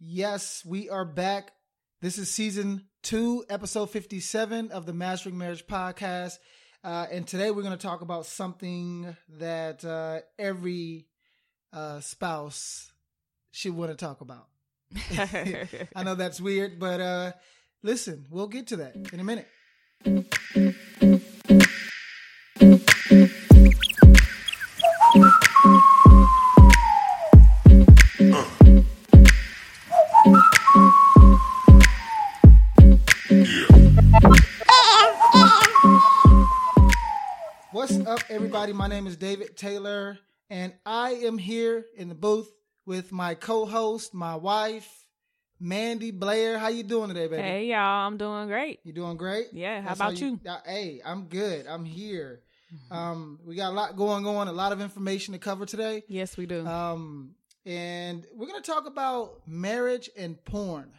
Yes, we are back. This is season two, episode 57 of the Mastering Marriage podcast. Uh, and today we're going to talk about something that uh, every uh, spouse should want to talk about. I know that's weird, but uh, listen, we'll get to that in a minute. Everybody? My name is David Taylor, and I am here in the booth with my co-host, my wife, Mandy Blair. How you doing today, baby? Hey y'all, I'm doing great. You doing great? Yeah, how That's about you? uh, hey, I'm good. I'm here. Um, we got a lot going on, a lot of information to cover today. Yes, we do. Um, and we're gonna talk about marriage and porn.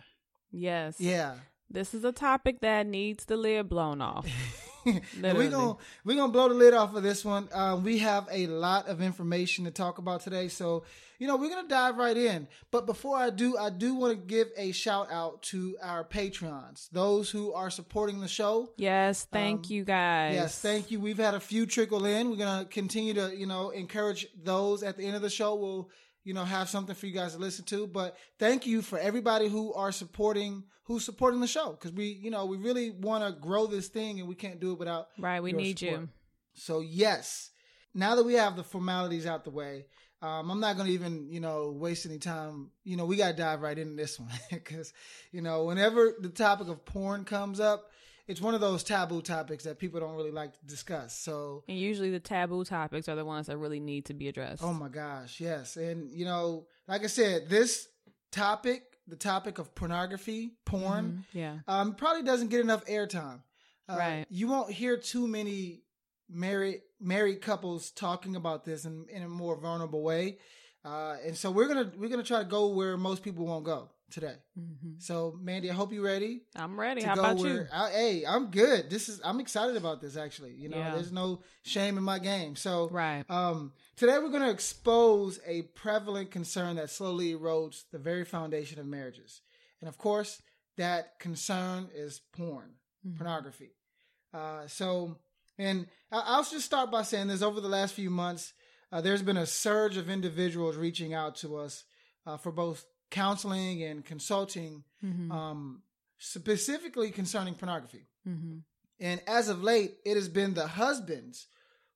yes. Yeah. This is a topic that needs the lid blown off. We're gonna we're gonna blow the lid off of this one. Um, we have a lot of information to talk about today, so you know we're gonna dive right in. But before I do, I do want to give a shout out to our patrons, those who are supporting the show. Yes, thank Um, you guys. Yes, thank you. We've had a few trickle in. We're gonna continue to you know encourage those at the end of the show. We'll you know have something for you guys to listen to. But thank you for everybody who are supporting who's supporting the show because we you know we really want to grow this thing and we can't do it without Right, we need support. you. So yes, now that we have the formalities out the way, um, I'm not going to even you know waste any time. You know, we got to dive right into this one because you know whenever the topic of porn comes up, it's one of those taboo topics that people don't really like to discuss. So. And usually the taboo topics are the ones that really need to be addressed. Oh my gosh, yes. And you know, like I said, this topic, the topic of pornography, porn, Mhm, Yeah. um, probably doesn't get enough airtime. Uh, Right. You won't hear too many married married couples talking about this in, in a more vulnerable way. Uh, and so we're gonna we're gonna try to go where most people won't go today. hmm So Mandy, I hope you're ready I'm ready. to How go about where. you? I, hey, I'm good. This is I'm excited about this actually. You know, Yeah. there's no shame in my game. So Right. um, today we're going to expose a prevalent concern that slowly erodes the very foundation of marriages. And of course, that concern is porn, Mhm. pornography. Uh, so, and I- I'll just start by saying this over the last few months, uh, there's been a surge of individuals reaching out to us uh, for both counseling and consulting, Mhm. um, specifically concerning pornography. Mhm. And as of late, it has been the husbands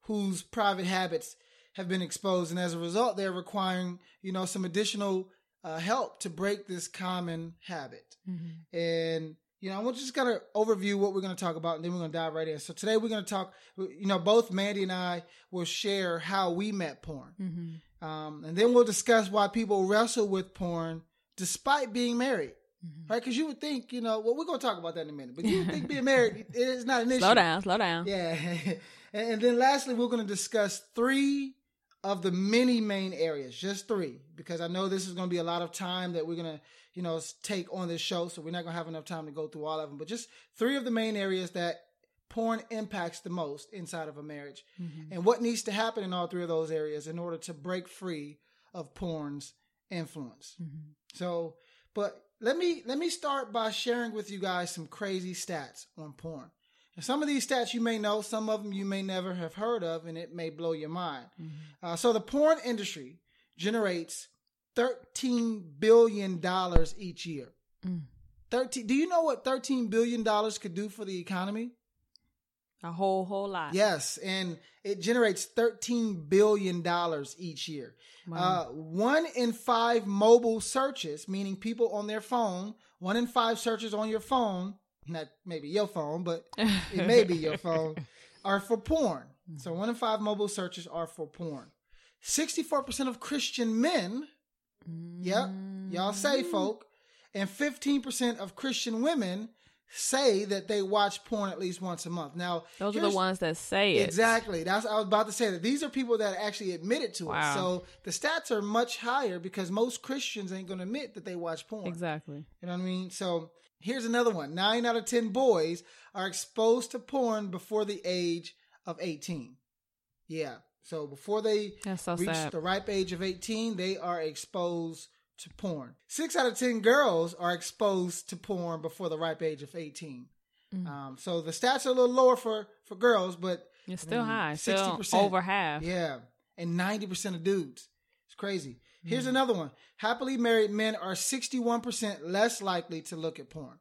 whose private habits have been exposed, and as a result, they're requiring you know some additional uh, help to break this common habit. Mhm. And you know, we're just gonna overview what we're gonna talk about, and then we're gonna dive right in. So today we're gonna talk. You know, both Mandy and I will share how we met porn, Mhm. Um, and then we'll discuss why people wrestle with porn despite being married. Mhm. Right? Because you would think, you know, well, we're gonna talk about that in a minute, but you would think being married is not an issue. Slow down. Slow down. Yeah. and, and then lastly, we're going to discuss three of the many main areas, just three, because I know this is going to be a lot of time that we're going to, you know, take on this show. So we're not going to have enough time to go through all of them, but just three of the main areas that porn impacts the most inside of a marriage Mhm. and what needs to happen in all three of those areas in order to break free of porn's influence. Mhm. So, but let me let me start by sharing with you guys some crazy stats on porn. And some of these stats you may know, some of them you may never have heard of, and it may blow your mind. Mhm. Uh, so the porn industry generates thirteen billion dollars each year. Mm. Thirteen. Do you know what thirteen billion dollars could do for the economy? A whole whole lot. Yes, and it generates thirteen billion dollars each year. Wow. Uh, one in five mobile searches, meaning people on their phone, one in five searches on your phone, not maybe your phone, but it may be your phone, are for porn. So one in five mobile searches are for porn. 64% of Christian men, yep, y'all say Mm. folk, and 15% of Christian women say that they watch porn at least once a month. Now, Those are the ones that say it. Exactly. That's I was about to say that these are people that actually admit it to us. Wow. So the stats are much higher because most Christians ain't going to admit that they watch porn. Exactly. You know what I mean? So here's another one. 9 out of 10 boys are exposed to porn before the age of 18. Yeah. So before they so reach sad. the ripe age of 18, they are exposed to porn. Six out of 10 girls are exposed to porn before the ripe age of 18. Mm. Um, so the stats are a little lower for, for girls, but It's still mean, high. Still 60%. over half. yeah, and 90% of dudes. It's crazy. Mm. Here's another one. Happily married men are 61% less likely to look at porn.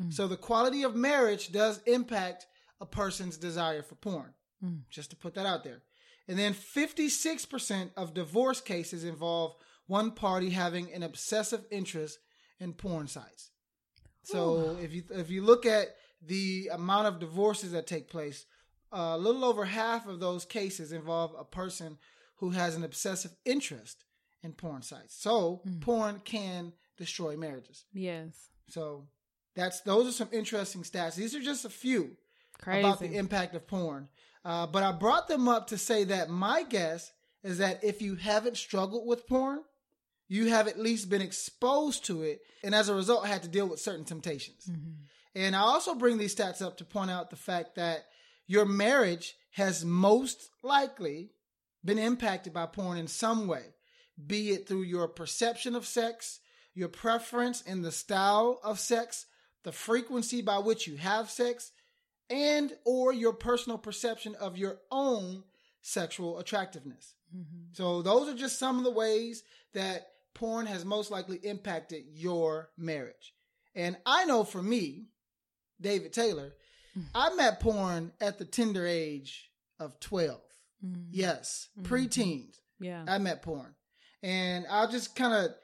Mm. So the quality of marriage does impact a person's desire for porn. Mm. Just to put that out there. And then 56% of divorce cases involve one party having an obsessive interest in porn sites. So if you if you look at the amount of divorces that take place, a little over half of those cases involve a person who has an obsessive interest in porn sites. So Mm. porn can destroy marriages. Yes. So that's those are some interesting stats. These are just a few Crazy. about the impact of porn. Uh, but I brought them up to say that my guess is that if you haven't struggled with porn, you have at least been exposed to it, and as a result, had to deal with certain temptations. Mhm. And I also bring these stats up to point out the fact that your marriage has most likely been impacted by porn in some way, be it through your perception of sex, your preference in the style of sex, the frequency by which you have sex, and or your personal perception of your own sexual attractiveness. Mhm. So those are just some of the ways that porn has most likely impacted your marriage. And I know for me, David Taylor, I met porn at the tender age of 12. Mhm. Yes, Mhm. preteens. Yeah. I met porn. And I'll just kind of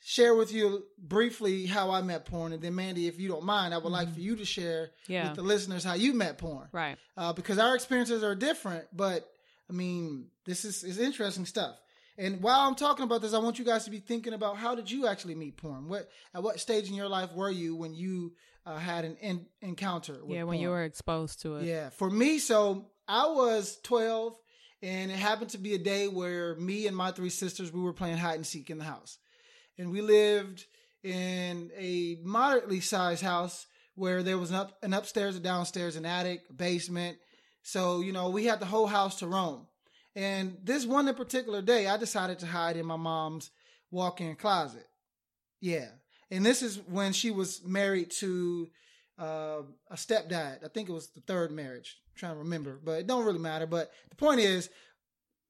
share with you briefly how I met porn. And then, Mandy, if you don't mind, I would like for you to share Yeah. with the listeners how you met porn right. uh, because our experiences are different. But I mean, this is, is interesting stuff. And while I'm talking about this, I want you guys to be thinking about how did you actually meet porn? What at what stage in your life were you when you uh, had an in, encounter? With Yeah. When porn? you were exposed to it. Yeah, for me, so I was 12, and it happened to be a day where me and my three sisters we were playing hide and seek in the house, and we lived in a moderately sized house where there was an up an upstairs, a downstairs, an attic, a basement. So you know we had the whole house to roam. And this one in particular day, I decided to hide in my mom's walk-in closet. Yeah, and this is when she was married to uh, a stepdad. I think it was the third marriage. I'm trying to remember, but it don't really matter. But the point is,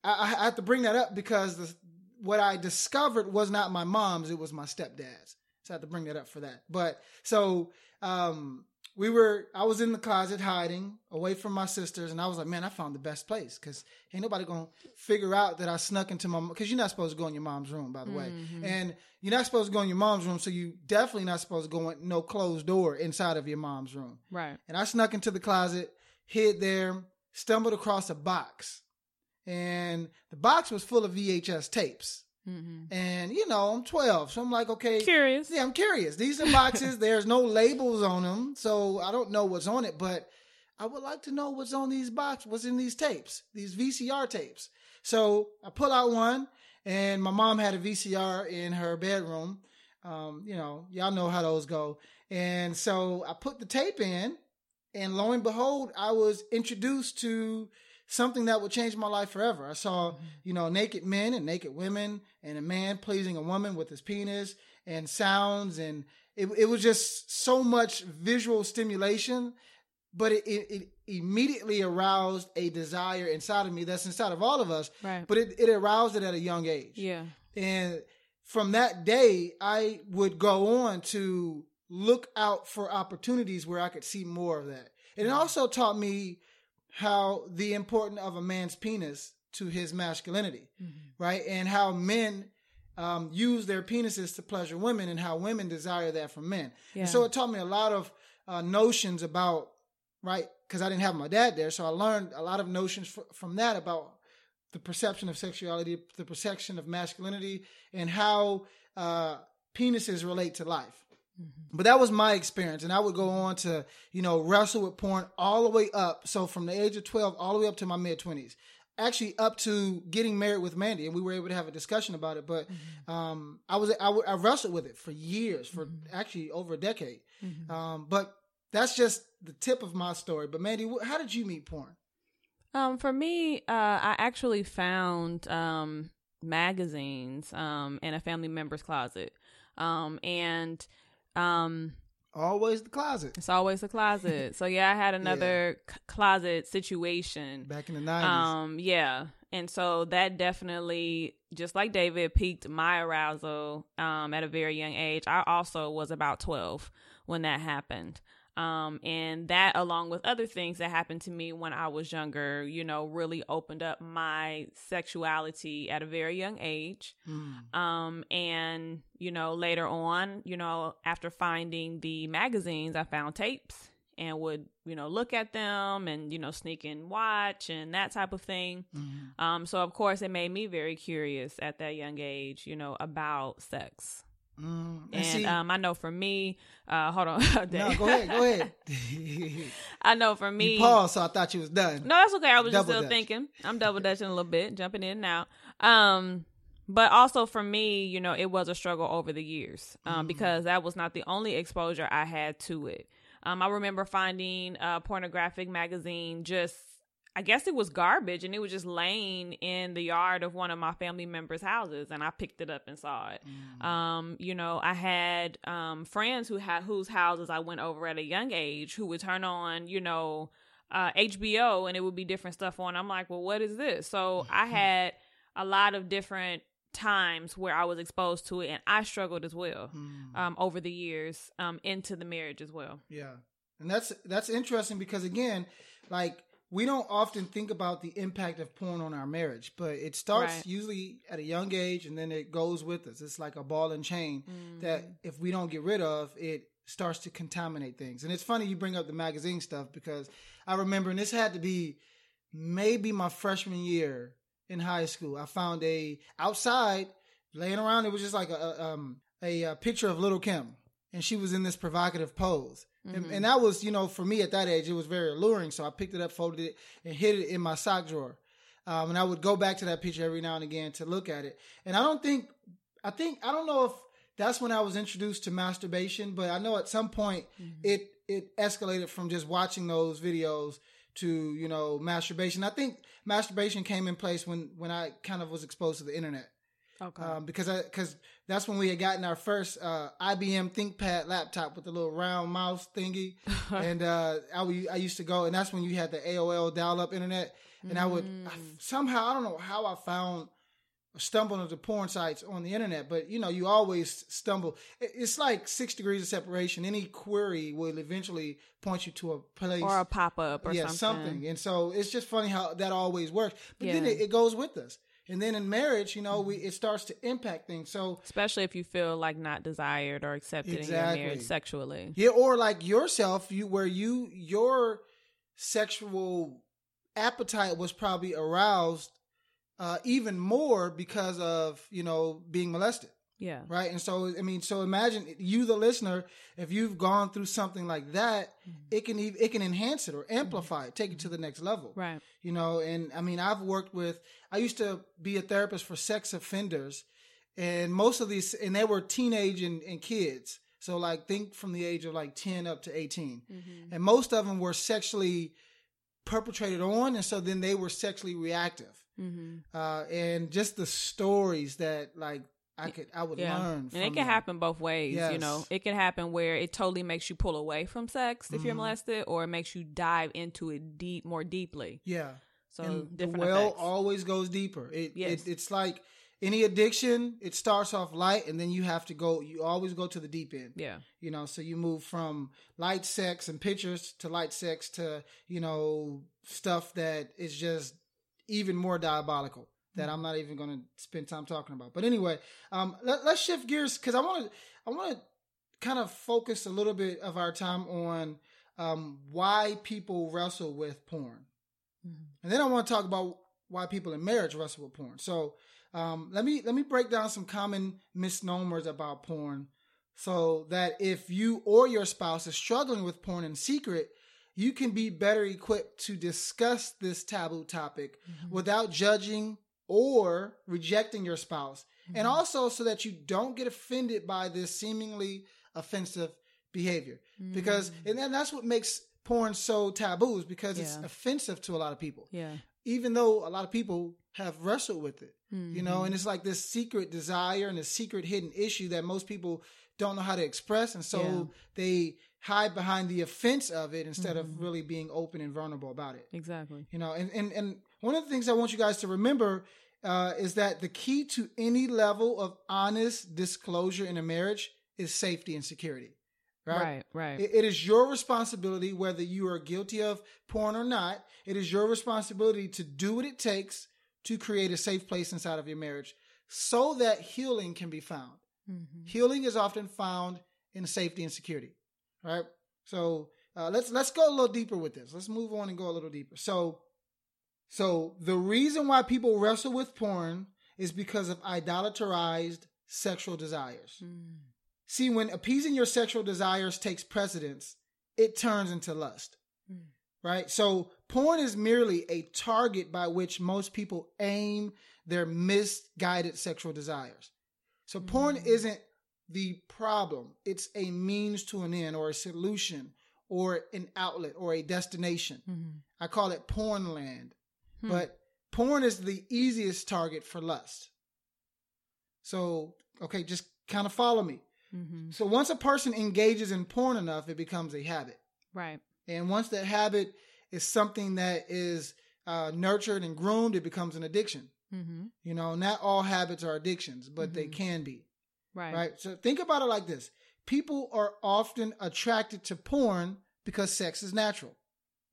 I, I have to bring that up because the, what I discovered was not my mom's; it was my stepdad's. So I have to bring that up for that. But so um, we were. I was in the closet hiding away from my sisters, and I was like, "Man, I found the best place because ain't nobody gonna figure out that I snuck into my because you're not supposed to go in your mom's room, by the way, Mhm. and you're not supposed to go in your mom's room, so you definitely not supposed to go in no closed door inside of your mom's room." Right. And I snuck into the closet, hid there, stumbled across a box. And the box was full of VHS tapes. Hmm And, you know, I'm 12. So I'm like, okay. Curious. Yeah, I'm curious. These are boxes. There's no labels on them. So I don't know what's on it, but I would like to know what's on these boxes, what's in these tapes, these VCR tapes. So I pull out one, and my mom had a VCR in her bedroom. Um, you know, y'all know how those go. And so I put the tape in, and lo and behold, I was introduced to something that would change my life forever. I saw, mm-hmm. you know, naked men and naked women, and a man pleasing a woman with his penis, and sounds, and it, it was just so much visual stimulation but it, it, it immediately aroused a desire inside of me that's inside of all of us Right. but it, it aroused it at a young age yeah. and from that day i would go on to look out for opportunities where i could see more of that and it mm-hmm. also taught me how the importance of a man's penis to his masculinity Mm-hmm. right and how men um, use their penises to pleasure women and how women desire that from men Yeah. and so it taught me a lot of uh, notions about right because i didn't have my dad there so i learned a lot of notions fr- from that about the perception of sexuality the perception of masculinity and how uh, penises relate to life Mm-hmm. but that was my experience and i would go on to you know wrestle with porn all the way up so from the age of 12 all the way up to my mid 20s actually up to getting married with mandy and we were able to have a discussion about it but um, i was I wrestled with it for years for actually over a decade Mhm. um, but that's just the tip of my story but mandy how did you meet porn Um, for me, uh, I actually found um magazines um in a family member's closet. Um, and um, Always the closet it's always the closet. so yeah, I had another c- closet situation. back in the nineties. Um, yeah. And so that definitely, just like David, piqued my arousal um, at a very young age. I also was about 12 when that happened. Um, and that, along with other things that happened to me when I was younger, you know, really opened up my sexuality at a very young age. Mm. Um, and, you know, later on, you know, after finding the magazines, I found tapes and would, you know, look at them and, you know, sneak and watch and that type of thing. Mhm. Um, so of course it made me very curious at that young age, you know, about sex. Mm. And, see, um, I know for me, uh, hold on. no, go ahead, go ahead. I know for me, you paused, so I thought you was done. No, that's okay. I was just still dutch. thinking. I'm double dutching a little bit, jumping in and out. Um, but also for me, you know, it was a struggle over the years um, Mm. because that was not the only exposure I had to it. Um, I remember finding a pornographic magazine just. I guess it was garbage and it was just laying in the yard of one of my family members' houses and I picked it up and saw it. Mm. Um, you know, I had um friends who had whose houses I went over at a young age who would turn on, you know, uh HBO and it would be different stuff on. I'm like, well, what is this? So I had a lot of different times where I was exposed to it and I struggled as well Mm. um over the years um into the marriage as well. Yeah. And that's that's interesting because again, like we don't often think about the impact of porn on our marriage, but it starts Right. usually at a young age and then it goes with us. It's like a ball and chain that Mm-hmm. if we don't get rid of, it starts to contaminate things. And it's funny you bring up the magazine stuff because I remember, and this had to be maybe my freshman year in high school. I found a outside laying around. It was just like a, a um a, uh picture of Lil' Kim, and she was in this provocative pose. And, and that was, you know, for me at that age, it was very alluring. So I picked it up, folded it, and hid it in my sock drawer. Um, and I would go back to that picture every now and again to look at it. And I don't think, I think, I don't know if that's when I was introduced to masturbation, but I know at some point it it escalated from just watching those videos to you know masturbation. I think masturbation came in place when when I kind of was exposed to the internet Okay. um, because I because that's when we had gotten our first uh, IBM ThinkPad laptop with the little round mouse thingy, and uh, I, we- I used to go, and that's when you had the AOL dial-up internet, and I would I, somehow I don't know how I found stumbled into porn sites on the internet, but you know you always stumble. It- It's like six degrees of separation. Any query will eventually point you to a place or a pop up or yeah, something. something. And so it's just funny how that always works. But then it, it goes with us. And then in marriage, you know, we it starts to impact things. So Especially if you feel like not desired or accepted in your marriage sexually. yeah, or like yourself, you where you your sexual appetite was probably aroused uh, even more because of you know being molested. Yeah. right? And so, I mean, so imagine you, the listener, if you've gone through something like that, it can it can enhance it or amplify it, take it to the next level, Right. You know, and I mean, I've worked with. I used to be a therapist for sex offenders, and most of these, and they were teenage and, and kids. So, like, think from the age of like ten up to 18 and most of them were sexually perpetrated on, and so then they were sexually reactive. Mm-hmm. Uh, and just the stories that like I could I would Yeah. learn. And from it can happen both ways, you know. It can happen where it totally makes you pull away from sex if you're Mhm. molested, or it makes you dive into it deep, more deeply. Yeah. So and the well effects. always goes deeper. It, Yes. it it's like any addiction. It starts off light, and then you have to go. You always go to the deep end. yeah, You know, so you move from light sex and pictures to light sex to you know stuff that is just even more diabolical. That I'm not even going to spend time talking about. But anyway, um, let, let's shift gears because I want to I want to kind of focus a little bit of our time on um, why people wrestle with porn. And then I want to talk about why people in marriage wrestle with porn. So um, let me let me break down some common misnomers about porn, so that if you or your spouse is struggling with porn in secret, you can be better equipped to discuss this taboo topic without judging or rejecting your spouse, and also so that you don't get offended by this seemingly offensive behavior. Because and then that's what makes porn so taboo is because it's offensive to a lot of people yeah, even though a lot of people have wrestled with it, Mm-hmm. you know, and it's like this secret desire and a secret hidden issue that most people don't know how to express. And so Yeah. they hide behind the offense of it instead Mm-hmm. of really being open and vulnerable about it. exactly. You know, and, and, and one of the things I want you guys to remember uh, is that the key to any level of honest disclosure in a marriage is safety and security. Right. Right, right. It- it is your responsibility, whether you are guilty of porn or not, it is your responsibility to do what it takes to create a safe place inside of your marriage so that healing can be found. Mhm. Healing is often found in safety and security. Right. So uh, let's let's go a little deeper with this. Let's move on and go a little deeper. So, so the reason why people wrestle with porn is because of idolatrized sexual desires. Mm. See, when appeasing your sexual desires takes precedence, it turns into lust. Mm. Right? So, porn is merely a target by which most people aim their misguided sexual desires. So, porn Mm. isn't the problem, it's a means to an end or a solution or an outlet or a destination. Mhm. I call it porn land. Hmm. But porn is the easiest target for lust. So, okay, just kind of follow me. Mhm. So once a person engages in porn enough, it becomes a habit. Right. And once that habit is something that is uh, nurtured and groomed, it becomes an addiction. Mm-hmm. You know, not all habits are addictions, but they Mhm. can be. Right. Right. So think about it like this people are often attracted to porn because sex is natural,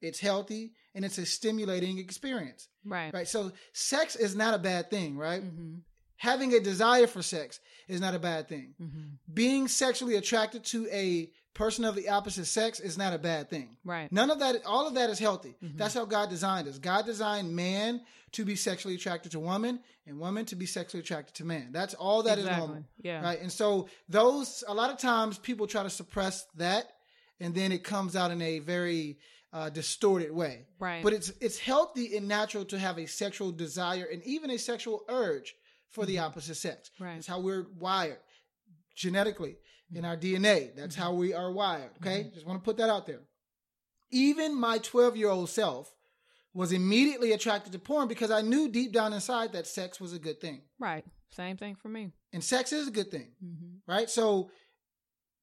it's healthy, and it's a stimulating experience. Right. Right. So sex is not a bad thing, right? Mm-hmm. Having a desire for sex is not a bad thing. Mm-hmm. being sexually attracted to a person of the opposite sex is not a bad thing. Right. None of that, all of that is healthy. Mhm. That's how God designed us. God designed man to be sexually attracted to woman and woman to be sexually attracted to man. That's all that is exactly. normal. Yeah. Right. And so those, a lot of times people try to suppress that and then it comes out in a very uh, distorted way. Right. But it's, it's healthy and natural to have a sexual desire and even a sexual urge for the opposite sex. Mm-hmm. Right. It's how we're wired genetically in our DNA. That's how we are wired. Okay. Just want to put that out there. Even my 12 year old self was immediately attracted to porn because I knew deep down inside that sex was a good thing. right. Same thing for me. And sex is a good thing. Mm-hmm. Right. So,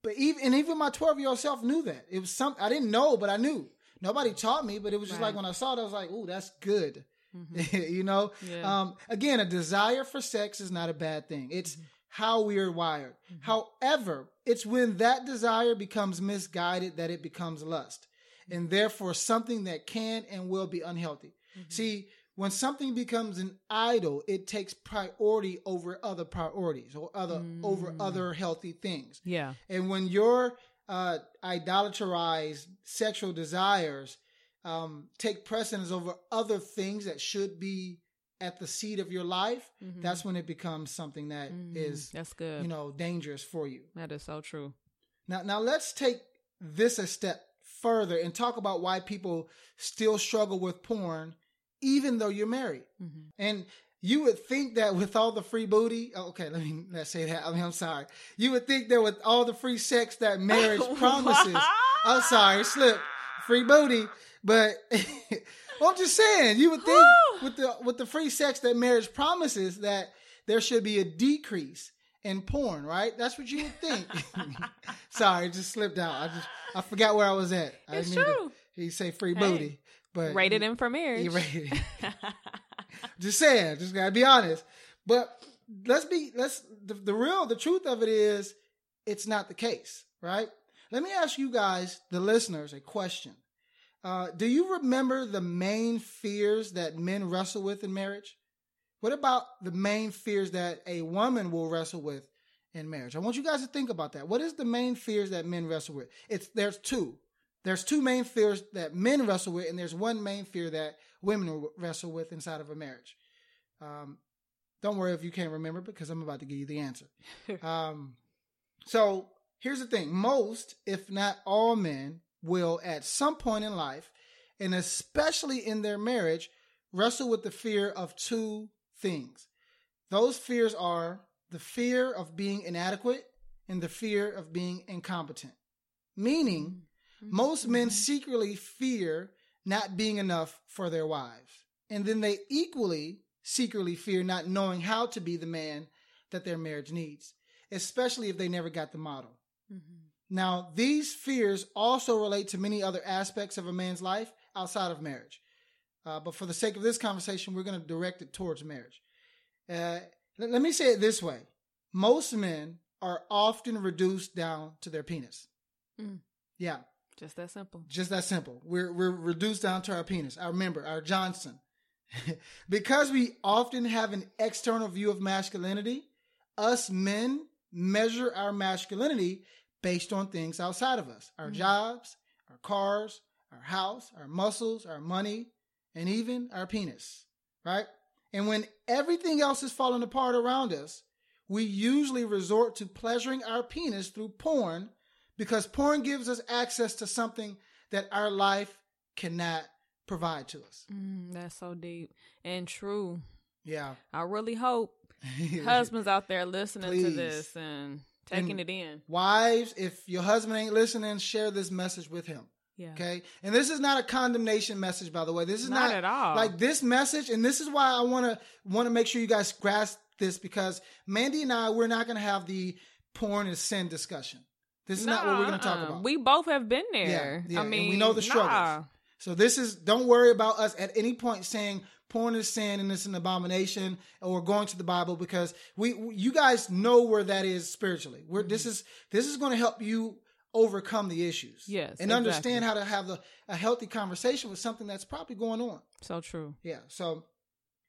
but even, and even my 12 year old self knew that. It was some, I didn't know, but I knew. Nobody taught me, but it was just Right. like when I saw it, I was like, "Ooh, that's good." Mm-hmm. you know, Yeah. um, again, a desire for sex is not a bad thing. It's Mm-hmm. how we are wired. However, it's when that desire becomes misguided that it becomes lust, and therefore something that can and will be unhealthy. Mm-hmm. See, when something becomes an idol, it takes priority over other priorities or other over Mm. other healthy things. yeah. And when your uh, sexual desires um, take precedence over other things that should be at the seat of your life, Mhm. that's when it becomes something that Mhm. is, That's good. you know, dangerous for you. that is so true. Now, now let's take this a step further and talk about why people still struggle with porn, even though you're married. Mm-hmm. And you would think that with all the free booty, oh, okay, let me not say that. I mean, I'm sorry. You would think that with all the free sex that marriage promises, I'm sorry, slip, free booty. But I'm just saying, you would think with the with the free sex that marriage promises that there should be a decrease in porn, right? That's what you would think. sorry, it just slipped out. I just I forgot where I was at. I It's to- true. He say free Hey. booty, but Rated in for he marriage. rated. Just saying, just gotta be honest. But let's be let's the, the real the truth of it is it's not the case, right? Let me ask you guys, the listeners, a question. Uh, do you remember the main fears that men wrestle with in marriage? What about the main fears that a woman will wrestle with in marriage? I want you guys to think about that. What is the main fears that men wrestle with? It's there's two. There's two main fears that men wrestle with, and there's one main fear that women wrestle with inside of a marriage. Um, don't worry if you can't remember because I'm about to give you the answer. um, so here's the thing: most, if not all, men will at some point in life, and especially in their marriage, wrestle with the fear of two things. Those fears are the fear of being inadequate and the fear of being incompetent. Meaning, most men secretly fear not being enough for their wives. And then they equally secretly fear not knowing how to be the man that their marriage needs, especially if they never got the model. Mm-hmm. Now, these fears also relate to many other aspects of a man's life outside of marriage. Uh, but for the sake of this conversation, we're going to direct it towards marriage. Uh, let, let me say it this way most men are often reduced down to their penis. Mm. Yeah. Just that simple. Just that simple. We're, we're reduced down to our penis, our member, our Johnson. because we often have an external view of masculinity, us men measure our masculinity based on things outside of us our mm-hmm. jobs, our cars, our house, our muscles, our money, and even our penis, right? And when everything else is falling apart around us, we usually resort to pleasuring our penis through porn because porn gives us access to something that our life cannot provide to us. Mm, that's so deep and true. Yeah. I really hope husbands out there listening Please. to this and taking and it in. Wives, if your husband ain't listening, share this message with him. Yeah. Okay. And this is not a condemnation message, by the way. This is not, not at all like this message, and this is why I want to want to make sure you guys grasp this because Mandy and I, we're not going to have the porn and sin discussion. This is not what we're going to talk about. We both have been there. Yeah, yeah. I mean, and we know the struggles. Nah. So this is don't worry about us at any point saying porn is sin and it's an abomination or going to the Bible because we you guys know where that is spiritually. Where mm-hmm. this is this is going to help you overcome the issues. Yes. And exactly. understand how to have the, a healthy conversation with something that's probably going on. So true. Yeah. So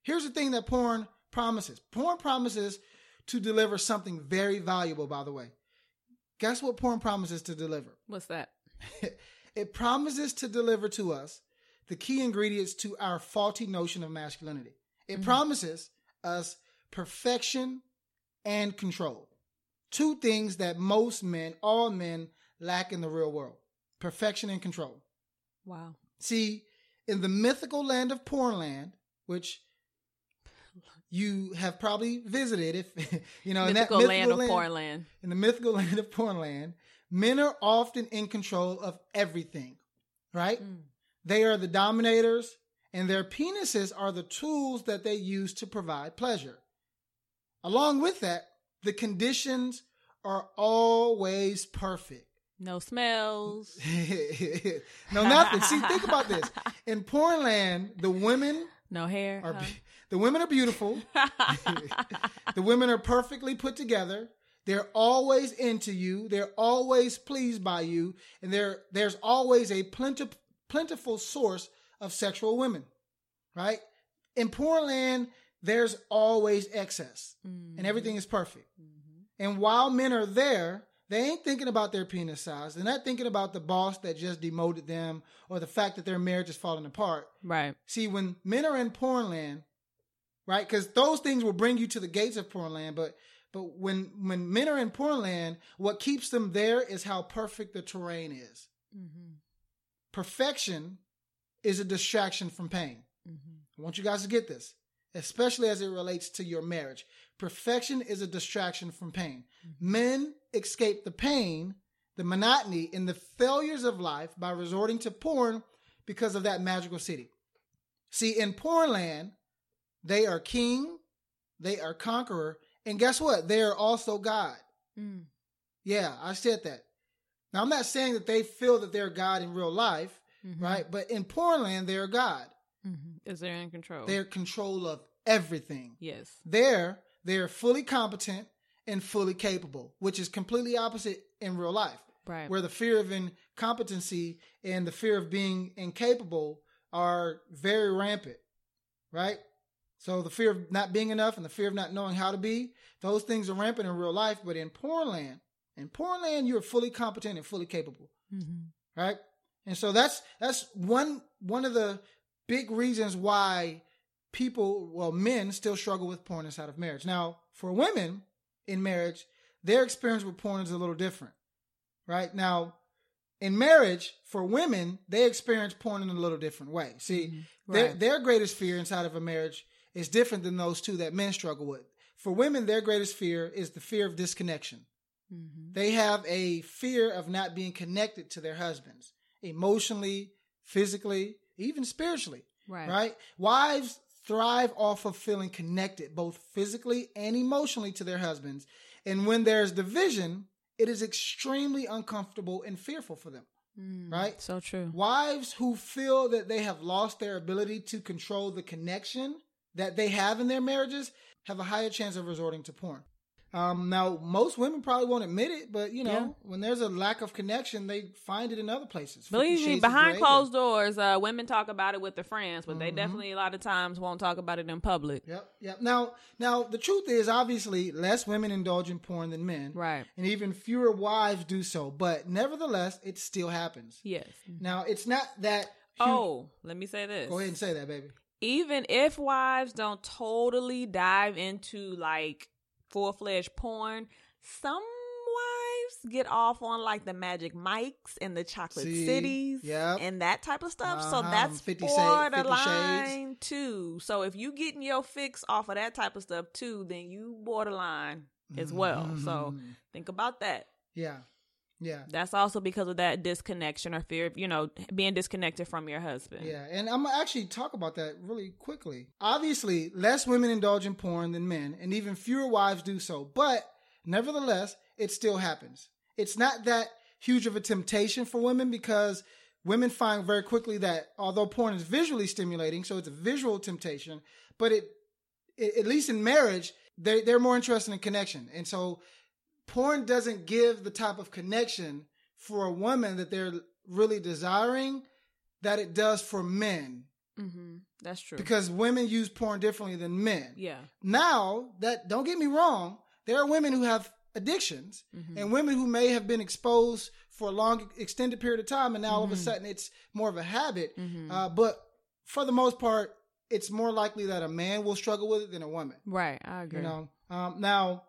here's the thing that porn promises. Porn promises to deliver something very valuable, by the way. Guess what porn promises to deliver? What's that? It promises to deliver to us the key ingredients to our faulty notion of masculinity. It mm-hmm. promises us perfection and control. Two things that most men, all men, lack in the real world perfection and control. Wow. See, in the mythical land of Pornland, which you have probably visited, if you know, mythical in that mythical land, land of Pornland, in the mythical land of Pornland, men are often in control of everything, right? Mm. They are the dominators, and their penises are the tools that they use to provide pleasure. Along with that, the conditions are always perfect. No smells. no nothing. See, think about this. In Pornland, the women no hair. Are, huh? The women are beautiful. the women are perfectly put together. They're always into you. They're always pleased by you. And there, there's always a plenty, plentiful source of sexual women, right? In Pornland, there's always excess mm-hmm. and everything is perfect. Mm-hmm. And while men are there, they ain't thinking about their penis size. They're not thinking about the boss that just demoted them or the fact that their marriage is falling apart. Right. See, when men are in Pornland, right? Because those things will bring you to the gates of Pornland, but but when when men are in porn land, what keeps them there is how perfect the terrain is. Mm-hmm. Perfection is a distraction from pain. Mm-hmm. I want you guys to get this, especially as it relates to your marriage. Perfection is a distraction from pain. Mm-hmm. Men escape the pain, the monotony, and the failures of life by resorting to porn because of that magical city. See, in Pornland, they are king, they are conqueror, and guess what? They are also God. Mm. Yeah, I said that. Now, I'm not saying that they feel that they're God in real life, mm-hmm. right? But in Pornland, they're God. Mm-hmm. Is they're in control. They're control of everything. Yes. There, they're fully competent and fully capable, which is completely opposite in real life. Right. Where the fear of incompetency and the fear of being incapable are very rampant. Right? So the fear of not being enough and the fear of not knowing how to be, those things are rampant in real life. But in porn land, in porn land, you're fully competent and fully capable, mm-hmm. right? And so that's that's one one of the big reasons why people, well, men still struggle with porn inside of marriage. Now, for women in marriage, their experience with porn is a little different, right? Now, in marriage, for women, they experience porn in a little different way. See, mm-hmm. right. their their greatest fear inside of a marriage is different than those two that men struggle with. For women, their greatest fear is the fear of disconnection. Mm-hmm. They have a fear of not being connected to their husbands emotionally, physically, even spiritually. Right. Right? Wives thrive off of feeling connected, both physically and emotionally, to their husbands. And when there's division, it is extremely uncomfortable and fearful for them. Mm, Right? So true. Wives who feel that they have lost their ability to control the connection that they have in their marriages have a higher chance of resorting to porn. Um, now, most women probably won't admit it, but you know, Yeah. when there's a lack of connection, they find it in other places. Believe me, behind closed doors, uh, women talk about it with their friends, but they Mhm. definitely a lot of times won't talk about it in public. Yep, yep. Now, now the truth is, obviously, less women indulge in porn than men, Right. and even fewer wives do so. But nevertheless, it still happens. Yes. Now, it's not that. Oh, let me say this. go ahead and say that, baby. Even if wives don't totally dive into like full fledged porn, some wives get off on like the Magic Mikes and the Chocolate See? Cities Yep. and that type of stuff. So Uh-huh. that's 50 Shade- 50 borderline too. So if you getting your fix off of that type of stuff too, then you borderline as well. So Mhm. think about that. yeah, yeah. That's also because of that disconnection or fear of, you know, being disconnected from your husband. Yeah, and I'm gonna actually talk about that really quickly. Obviously, less women indulge in porn than men, and even fewer wives do so. But nevertheless, it still happens. It's not that huge of a temptation for women because women find very quickly that although porn is visually stimulating, so it's a visual temptation, but it, it at least in marriage, they they're more interested in connection, and so porn doesn't give the type of connection for a woman that they're really desiring that it does for men hmm That's true. because women use porn differently than men. yeah. Now, that don't get me wrong, there are women who have addictions Mhm. and women who may have been exposed for a long extended period of time and now all of a Mhm. sudden it's more of a habit. Mhm. Uh, but for the most part, it's more likely that a man will struggle with it than a woman. right. I agree. You know. Um, now,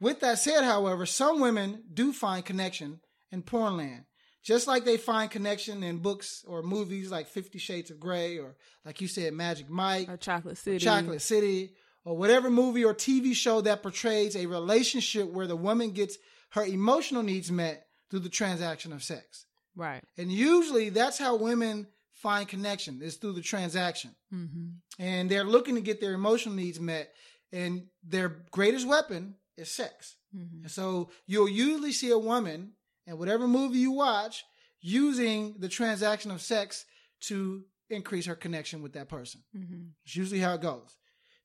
with that said, however, some women do find connection in porn land, just like they find connection in books or movies like Fifty Shades of Grey or, like you said, Magic Mike, or Chocolate City. Chocolate City, or whatever movie or TV show that portrays a relationship where the woman gets her emotional needs met through the transaction of sex. Right. And usually, that's how women find connection is through the transaction Mm-hmm. and they're looking to get their emotional needs met and their greatest weapon is sex. Mm-hmm. and so you'll usually see a woman in whatever movie you watch using the transaction of sex to increase her connection with that person. Mm-hmm. it's usually how it goes.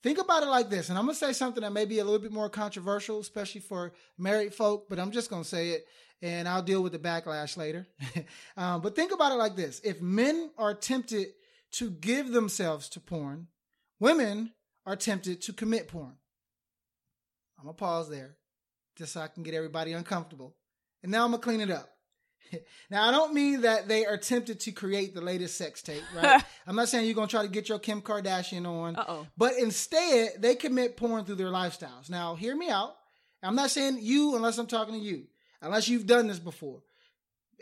Think about it like this and i'm going to say something that may be a little bit more controversial especially for married folk but i'm just going to say it and i'll deal with the backlash later. Um, but think about it like this. If men are tempted to give themselves to porn women are tempted to commit porn i'm to pause there just so i can get everybody uncomfortable and now i'm to clean it up now i don't mean that they are tempted to create the latest sex tape right i'm not saying you're to try to get your kim kardashian on Uh oh. but instead, they commit porn through their lifestyles. Now, hear me out. I'm not saying you unless I'm talking to you, unless you've done this before.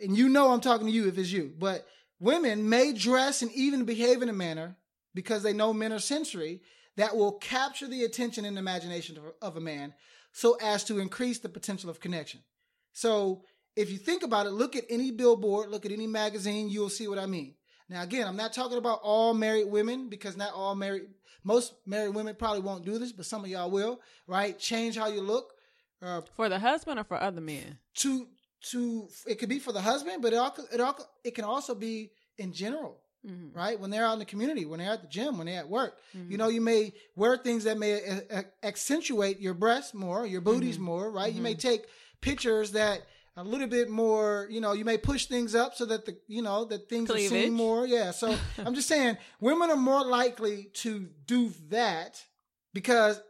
And you know I'm talking to you if it's you. But women may dress and even behave in a manner because they know men are sensory that will capture the attention and imagination of, of a man so as to increase the potential of connection. So if you think about it, look at any billboard, look at any magazine, you'll see what I mean. Now, again, I'm not talking about all married women because not all married, most married women probably won't do this, but some of y'all will, right? Change how you look. Uh, For the husband or for other men? to to it could be for the husband, but it all, it all it can also be in general, Mm-hmm. right? When they're out in the community, when they're at the gym, when they're at work, Mm-hmm. you know, you may wear things that may uh, uh, accentuate your breasts more, your booties Mm-hmm. more, right? You may take pictures that a little bit more, you know, you may push things up so that the, you know, that things are seen more. Yeah. So I'm just saying women are more likely to do that because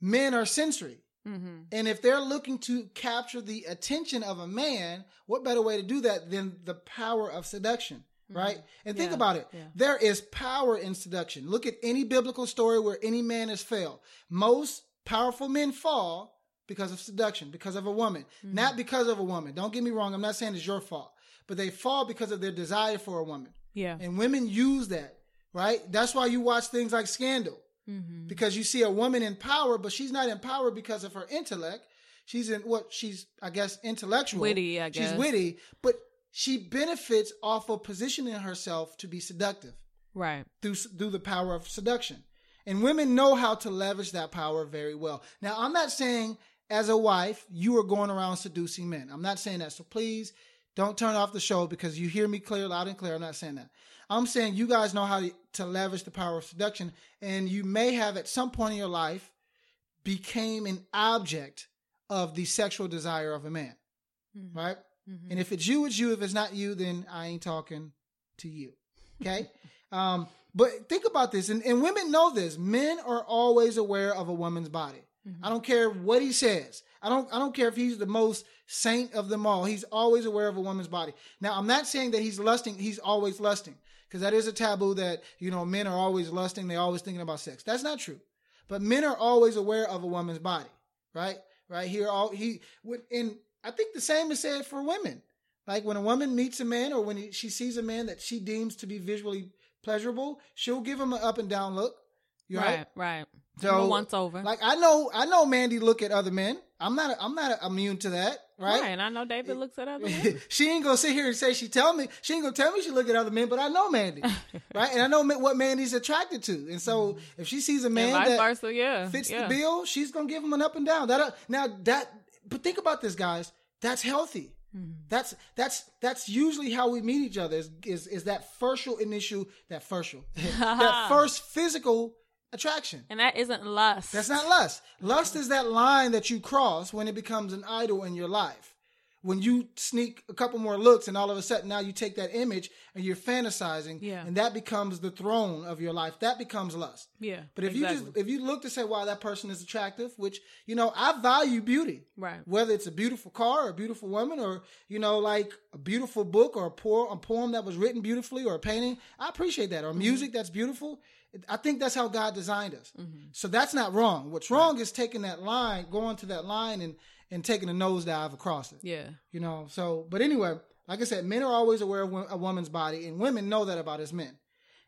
men are sensory. Mm-hmm. And if they're looking to capture the attention of a man, what better way to do that than the power of seduction, right? And think Yeah, about it. yeah. There is power in seduction. Look at any biblical story where any man has failed. Most powerful men fall because of seduction, because of a woman, not because of a woman. Don't get me wrong. I'm not saying it's your fault, but they fall because of their desire for a woman. Yeah. And women use that, right? That's why you watch things like Scandal Mm-hmm. because you see a woman in power, but she's not in power because of her intellect. She's in what she's, I guess, intellectual. Witty, I guess. She's witty, but she benefits off of positioning herself to be seductive. Right. through through the power of seduction. And women know how to leverage that power very well. Now, I'm not saying as a wife you are going around seducing men. I'm not saying that. So please don't turn off the show because you hear me clear, loud and clear. I'm not saying that. I'm saying you guys know how to, leverage the power of seduction, and you may have at some point in your life became an object of the sexual desire of a man, Mhm. right? Mhm. And if it's you, it's you. If it's not you, then I ain't talking to you. Okay. um, but think about this, and, and women know this. Men are always aware of a woman's body. Mhm. I don't care what he says. I don't. I don't care if he's the most saint of them all. He's always aware of a woman's body. Now, I'm not saying that he's lusting. He's always lusting because that is a taboo that you know men are always lusting. They're always thinking about sex. That's not true. But men are always aware of a woman's body, right? Right here, all he would. I think the same is said for women. Like when a woman meets a man or when she sees a man that she deems to be visually pleasurable, she'll give him an up and down look. Right? Right. Right. So, once over. Like I know, I know Mandy look at other men. I'm not, I'm not immune to that, right. right? And I know David looks at other men. she ain't gonna sit here and say she tell me she ain't gonna tell me she look at other men, but I know Mandy, right? And I know what Mandy's attracted to, and so if she sees a man that versa. Yeah. fits yeah. the bill, she's gonna give him an up and down. That uh, now that, but think about this, guys. That's healthy. Mhm. That's that's that's usually how we meet each other. Is is, is that first initial that first that first physical attraction. And that isn't lust. That's not lust. Lust is that line that you cross when it becomes an idol in your life. When you sneak a couple more looks and all of a sudden now you take that image and you're fantasizing Yeah. and that becomes the throne of your life. That becomes lust. Yeah. But if you just if you look to say, wow, that person is attractive, which you know, I value beauty. Right. Whether it's a beautiful car or a beautiful woman or, you know, like a beautiful book or a, poor, a poem that was written beautifully or a painting, I appreciate that. Or Mm-hmm. music that's beautiful. I think that's how God designed us. So that's not wrong. What's wrong is taking that line, going to that line and, and taking a nosedive across it. Yeah. You know, so, but anyway, like I said, men are always aware of a woman's body and women know that about us men.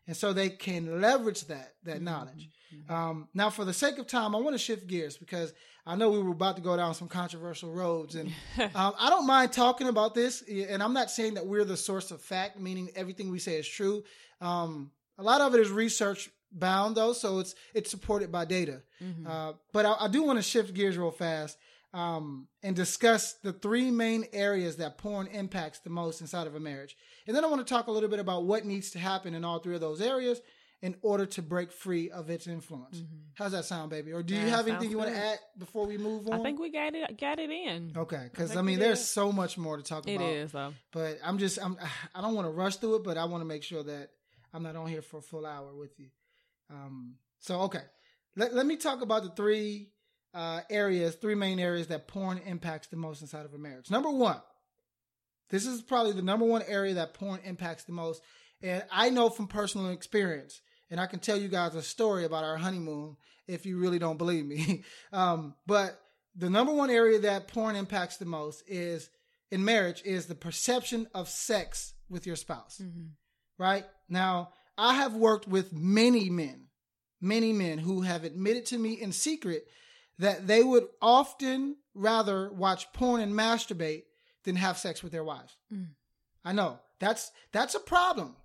And so they can leverage that, that knowledge. Um, now, for the sake of time, I want to shift gears because I know we were about to go down some controversial roads, and um, I don't mind talking about this. And I'm not saying that we're the source of fact, meaning everything we say is true. Um, a lot of it is research bound, though, so it's it's supported by data. Uh, but I, I do want to shift gears real fast um, and discuss the three main areas that porn impacts the most inside of a marriage, and then I want to talk a little bit about what needs to happen in all three of those areas in order to break free of its influence. How's that sound, baby? Or do you That have anything you want to add before we move on? I think we got it got it in. Okay, because I, we mean, there's did. so much more to talk It about. is though. But I'm just, I'm, I don't want to rush through it, but I want to make sure that I'm not on here for a full hour with you. Um, so okay, let let me talk about the three uh, areas, three main areas that porn impacts the most inside of a marriage. Number one, this is probably the number one area that porn impacts the most, and I know from personal experience, and I can tell you guys a story about our honeymoon if you really don't believe me. um, but the number one area that porn impacts the most is in marriage is the perception of sex with your spouse. Right now, I have worked with many men, many men who have admitted to me in secret that they would often rather watch porn and masturbate than have sex with their wives. Mm. I know that's that's a problem,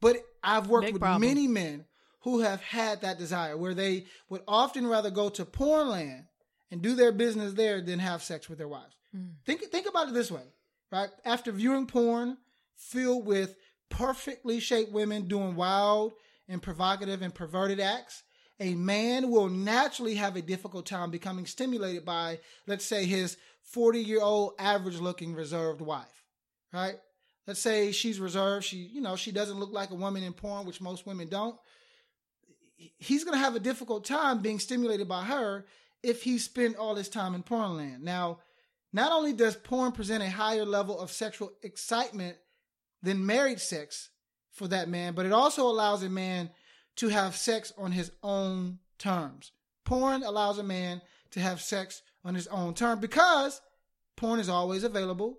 but I've worked Big with problem. many men who have had that desire where they would often rather go to porn land and do their business there than have sex with their wives. Mm. Think think about it this way, right? After viewing porn filled with perfectly shaped women doing wild and provocative and perverted acts, a man will naturally have a difficult time becoming stimulated by, let's say, his 40 year old average looking reserved wife, right? Let's say she's reserved. She, you know, she doesn't look like a woman in porn, which most women don't. He's going to have a difficult time being stimulated by her if he spent all his time in porn land. Now, not only does porn present a higher level of sexual excitement than married sex for that man, but it also allows a man to have sex on his own terms. Porn allows a man to have sex on his own terms because porn is always available.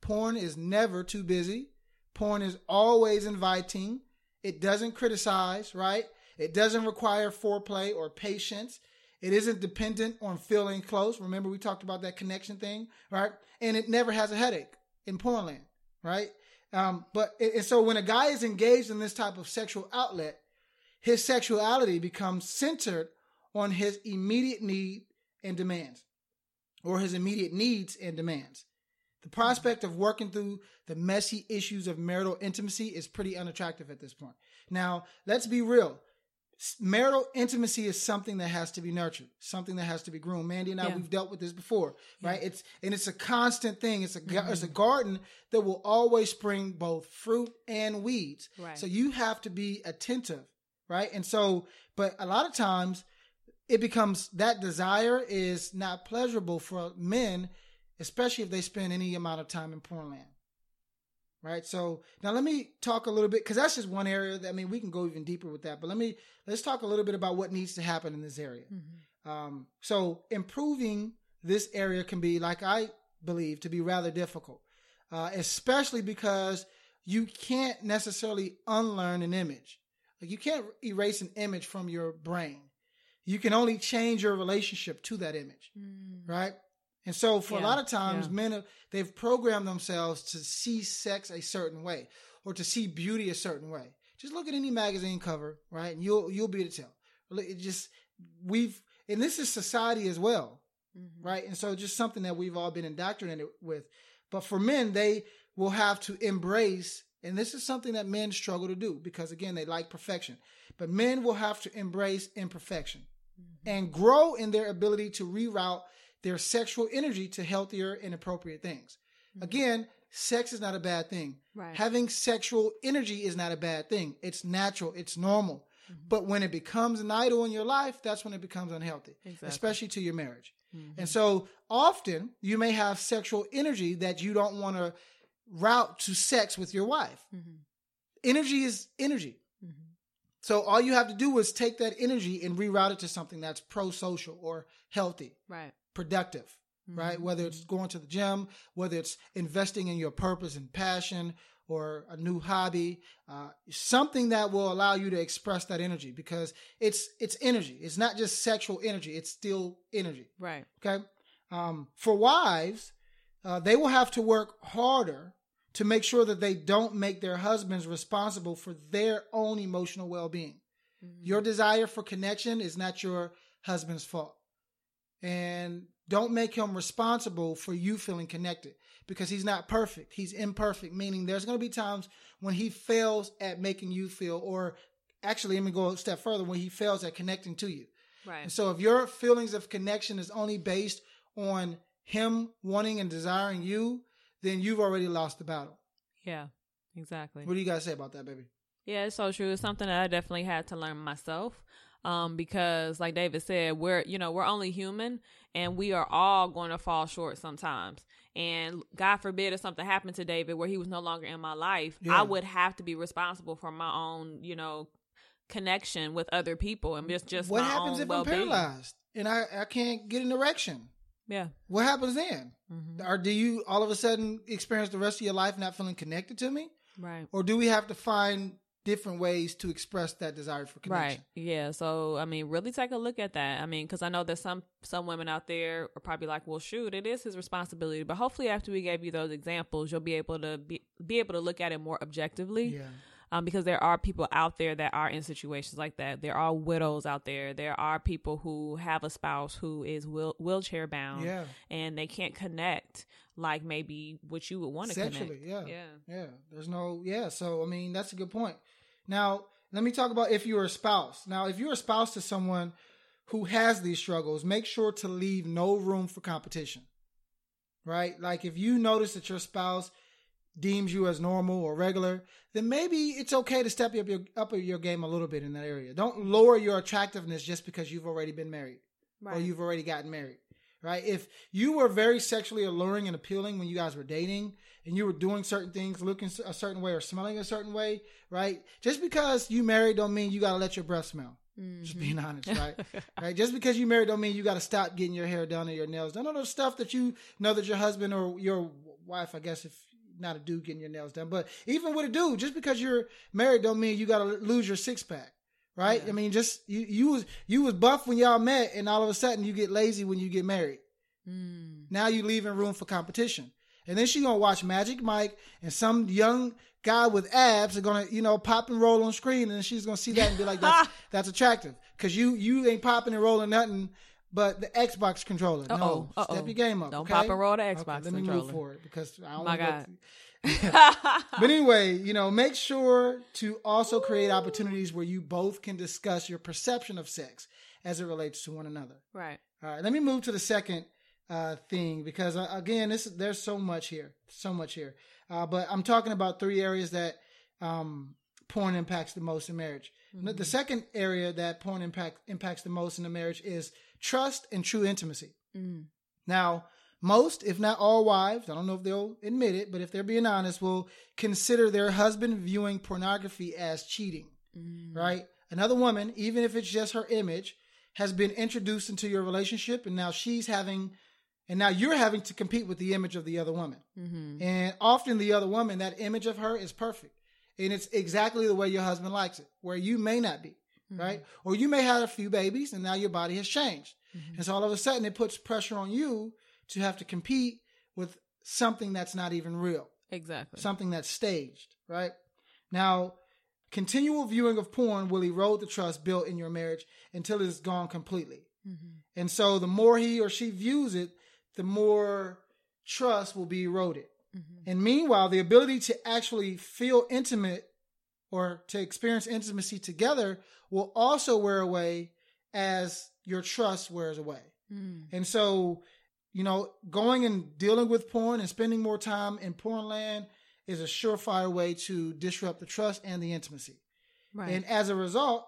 Porn is never too busy. Porn is always inviting. It doesn't criticize, right? It doesn't require foreplay or patience. It isn't dependent on feeling close. Remember, we talked about that connection thing, right? And it never has a headache in Pornland, right? Um, but and so when a guy is engaged in this type of sexual outlet, his sexuality becomes centered on his immediate need and demands, or his immediate needs and demands. The prospect of working through the messy issues of marital intimacy is pretty unattractive at this point. Now, let's be real. Marital intimacy is something that has to be nurtured, something that has to be groomed. Mandy and I, Yeah. we've dealt with this before, right? It's and it's a constant thing. It's a ga- it's a Mhm. garden that will always spring both fruit and weeds. Right. So you have to be attentive, right? And so, but a lot of times it becomes that desire is not pleasurable for men, especially if they spend any amount of time in porn land. Right. So now let me talk a little bit because that's just one area that I mean we can go even deeper with that. But let me let's talk a little bit about what needs to happen in this area. Mhm. Um, so improving this area can be, like I believe, to be rather difficult, uh, especially because you can't necessarily unlearn an image. Like you can't erase an image from your brain. You can only change your relationship to that image, Mm. right? And so for a lot of times, yeah. men have, they've programmed themselves to see sex a certain way or to see beauty a certain way. Just look at any magazine cover, right? And you'll you'll be able to tell. It just we've and this is society as well, Mhm. right? And so just something that we've all been indoctrinated with. But for men, they will have to embrace, and this is something that men struggle to do because again, they like perfection. But men will have to embrace imperfection mm-hmm. and grow in their ability to reroute their sexual energy to healthier and appropriate things. Mm-hmm. Again, sex is not a bad thing. Right. Having sexual energy is not a bad thing. It's natural, it's normal. Mm-hmm. But when it becomes an idol in your life, that's when it becomes unhealthy, Exactly. especially to your marriage. Mhm. And so often you may have sexual energy that you don't want to route to sex with your wife. Mhm. Energy is energy. Mhm. So all you have to do is take that energy and reroute it to something that's pro-social or healthy, Right. productive, right? Mhm. Whether it's going to the gym, whether it's investing in your purpose and passion or a new hobby, uh, something that will allow you to express that energy because it's it's energy. It's not just sexual energy. It's still energy. Right. Okay. Um, for wives, uh, they will have to work harder to make sure that they don't make their husbands responsible for their own emotional well being. Mhm. Your desire for connection is not your husband's fault. And don't make him responsible for you feeling connected because he's not perfect. He's imperfect, meaning there's going to be times when he fails at making you feel, or actually, let me go a step further, when he fails at connecting to you. Right. And so if your feelings of connection is only based on him wanting and desiring you, then you've already lost the battle. Yeah. Exactly. What do you guys say about that, baby? Yeah, it's so true. It's something that I definitely had to learn myself. Um, because like David said, we're you know, we're only human and we are all going to fall short sometimes. And God forbid if something happened to David where he was no longer in my life, Yeah. I would have to be responsible for my own, you know, connection with other people and just just what happens if well-being. I'm paralyzed and I, I can't get an erection? Yeah. What happens then? hmm Or do you all of a sudden experience the rest of your life not feeling connected to me? Right. Or do we have to find different ways to express that desire for connection? Right. Yeah. So I mean, really take a look at that. I mean, because I know that some some women out there are probably like, "Well, shoot, it is his responsibility." But hopefully, after we gave you those examples, you'll be able to be be able to look at it more objectively. Yeah. Um, because there are people out there that are in situations like that. There are widows out there. There are people who have a spouse who is wheel- wheelchair bound, Yeah. and they can't connect like maybe what you would want to Sexually, connect. yeah. Yeah. Yeah, there's no yeah. So I mean, that's a good point. Now let me talk about if you're a spouse. Now, if you're a spouse to someone who has these struggles, make sure to leave no room for competition. Right? Like if you notice that your spouse deems you as normal or regular, then maybe it's okay to step up your up your game a little bit in that area. Don't lower your attractiveness just because you've already been married or you've already gotten married, right? If you were very sexually alluring and appealing when you guys were dating and you were doing certain things, looking a certain way or smelling a certain way, right? Just because you married don't mean you got to let your breath smell. Just Mhm. being honest, right? right? Just because you married don't mean you got to stop getting your hair done or your nails done. None of the stuff that you know that your husband or your wife, I guess, if not a dude getting your nails done, but even with a dude, just because you're married don't mean you got to lose your six pack. Right? Yeah. I mean, just you, you was you was buff when y'all met, and all of a sudden you get lazy when you get married. Mm. Now you leaving room for competition. And then she's gonna watch Magic Mike and some young guy with abs are gonna, you know, pop and roll on screen, and she's gonna see that and be like, "That's that's attractive," because you you ain't popping and rolling nothing but the Xbox controller. Uh-oh, no, uh-oh. step your game up. Don't okay? pop and roll the Okay, Xbox let me controller. move forward because I don't My God. but anyway, you know, make sure to also create opportunities where you both can discuss your perception of sex as it relates to one another. right. All right, let me move to the second uh, thing because uh, again, this there's so much here, so much here. Uh, but I'm talking about three areas that um, porn impacts the most in marriage. The second area that porn impact impacts the most in a marriage is trust and true intimacy. Mm. Now, most, if not all wives, I don't know if they'll admit it, but if they're being honest, will consider their husband viewing pornography as cheating, Mm. right? Another woman, even if it's just her image, has been introduced into your relationship, and now she's having, and now you're having to compete with the image of the other woman. Mm-hmm. And often the other woman, that image of her is perfect. And it's exactly the way your husband likes it, where you may not be, right? Or you may have a few babies and now your body has changed. And so all of a sudden it puts pressure on you to have to compete with something that's not even real, Exactly. something that's staged, right? Now, continual viewing of porn will erode the trust built in your marriage until it's gone completely. Mm-hmm. And so the more he or she views it, the more trust will be eroded. Mm-hmm. And meanwhile, the ability to actually feel intimate or to experience intimacy together will also wear away as your trust wears away. Mm. And so, you know, going and dealing with porn and spending more time in porn land is a surefire way to disrupt the trust and the intimacy. Right. And as a result,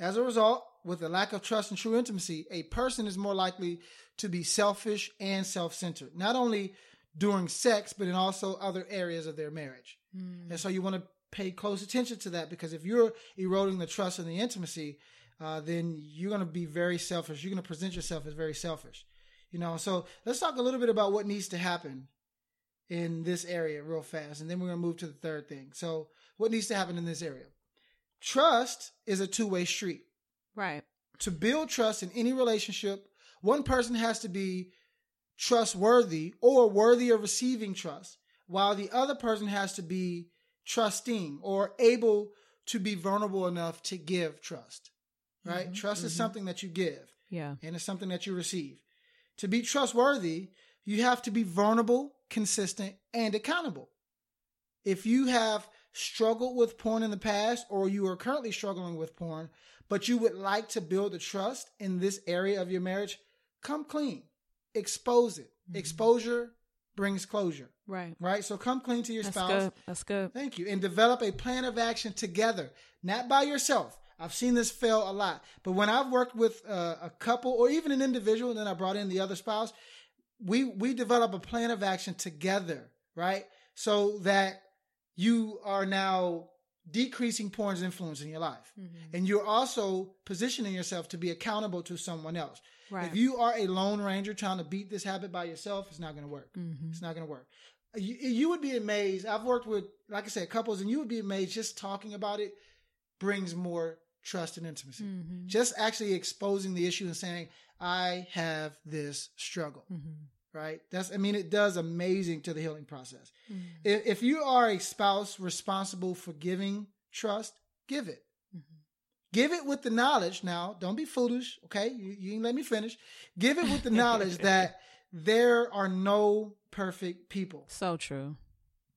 as a result, with a lack of trust and true intimacy, a person is more likely to be selfish and self-centered, not only during sex, but in also other areas of their marriage. Mm. And so you want to pay close attention to that because if you're eroding the trust and the intimacy, uh, then you're going to be very selfish. You're going to present yourself as very selfish. You know, so let's talk a little bit about what needs to happen in this area real fast. And then we're going to move to the third thing. So, what needs to happen in this area? Trust is a two way street. Right. To build trust in any relationship, one person has to be trustworthy or worthy of receiving trust, while the other person has to be trusting or able to be vulnerable enough to give trust. Right? Mhm, Trust is mhm. something that you give Yeah. and it's something that you receive. To be trustworthy, you have to be vulnerable, consistent, and accountable. If you have struggled with porn in the past or you are currently struggling with porn, but you would like to build the trust in this area of your marriage, come clean. Expose it. Mhm. Exposure brings closure, Right. right? So come clean to your That's spouse. good. That's good. Thank you. And develop a plan of action together, not by yourself. I've seen this fail a lot. But when I've worked with uh, a couple or even an individual, and then I brought in the other spouse, we we develop a plan of action together, right? So that you are now decreasing porn's influence in your life. Mhm. And you're also positioning yourself to be accountable to someone else. Right. If you are a lone ranger trying to beat this habit by yourself, it's not going to work. Mhm. It's not going to work. You, you would be amazed. I've worked with, like I said, couples, and you would be amazed just talking about it brings more trust and intimacy. Mhm. Just actually exposing the issue and saying, I have this struggle, Mhm. right? That's, I mean, it does amazing to the healing process. Mhm. If, if you are a spouse responsible for giving trust, give it. Give it with the knowledge. Now, don't be foolish, okay? You, you didn't let me finish. Give it with the knowledge that there are no perfect people. So true.